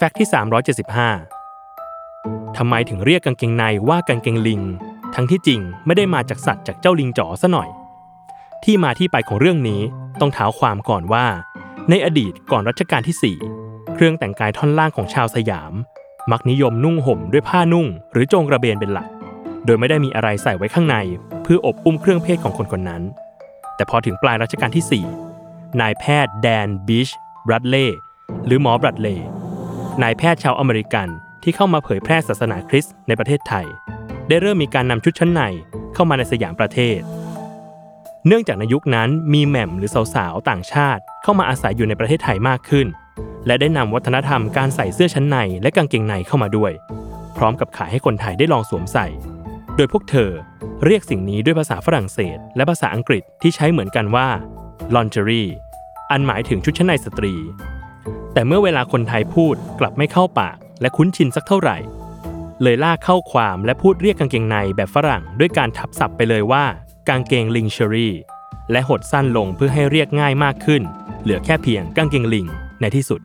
แฟกต์ที่ 375 ทำไมถึงเรียกกางเกงในว่ากางเกงลิง ทั้งที่จริงไม่ได้มาจากสัตว์จากเจ้าลิงจ๋อซะหน่อย ที่มาที่ไปของเรื่องนี้ต้องเท้าความก่อนว่า ในอดีตก่อนรัชกาลที่ 4 เครื่องแต่งกายท่อนล่างของชาวสยาม มักนิยมนุ่งห่มด้วยผ้านุ่ง หรือโจงกระเบนเป็นหลัก โดยไม่ได้มีอะไรใส่ไว้ข้างใน เพื่ออบอุ้มเครื่องเพศของคนคนนั้น แต่พอถึงปลายรัชกาลที่ 4 นายแพทย์แดนบิชบรัดเล่หรือหมอบรัดเล่ นายแพทย์ชาวอเมริกันที่เข้ามาเผยแพร่ศาสนาคริสต์ในประเทศไทย ได้เริ่มมีการนำชุดชั้นในเข้ามาในสยามประเทศ เนื่องจากในยุคนั้นมีแหม่มหรือสาวๆต่างชาติ เข้ามาอาศัยอยู่ในประเทศไทยมากขึ้น และได้นำวัฒนธรรมการใส่เสื้อชั้นในและกางเกงในเข้ามาด้วย พร้อมกับขายให้คนไทยได้ลองสวมใส่ โดยพวกเธอเรียกสิ่งนี้ด้วยภาษาฝรั่งเศส และภาษาอังกฤษที่ใช้เหมือนกันว่า lingerie อันหมายถึงชุดชั้นในสตรี แต่เมื่อเวลาคนไทยพูดกลับไม่เข้าปาก และคุ้นชินสักเท่าไหร่ เลยลากเข้าความและพูดเรียกกางเกงในแบบฝรั่งด้วยการทับศัพท์ไปเลยว่า กางเกงลิงเชอรี่ และหดสั้นลงเพื่อให้เรียกง่ายมากขึ้น เหลือแค่เพียงกางเกงลิงในที่สุด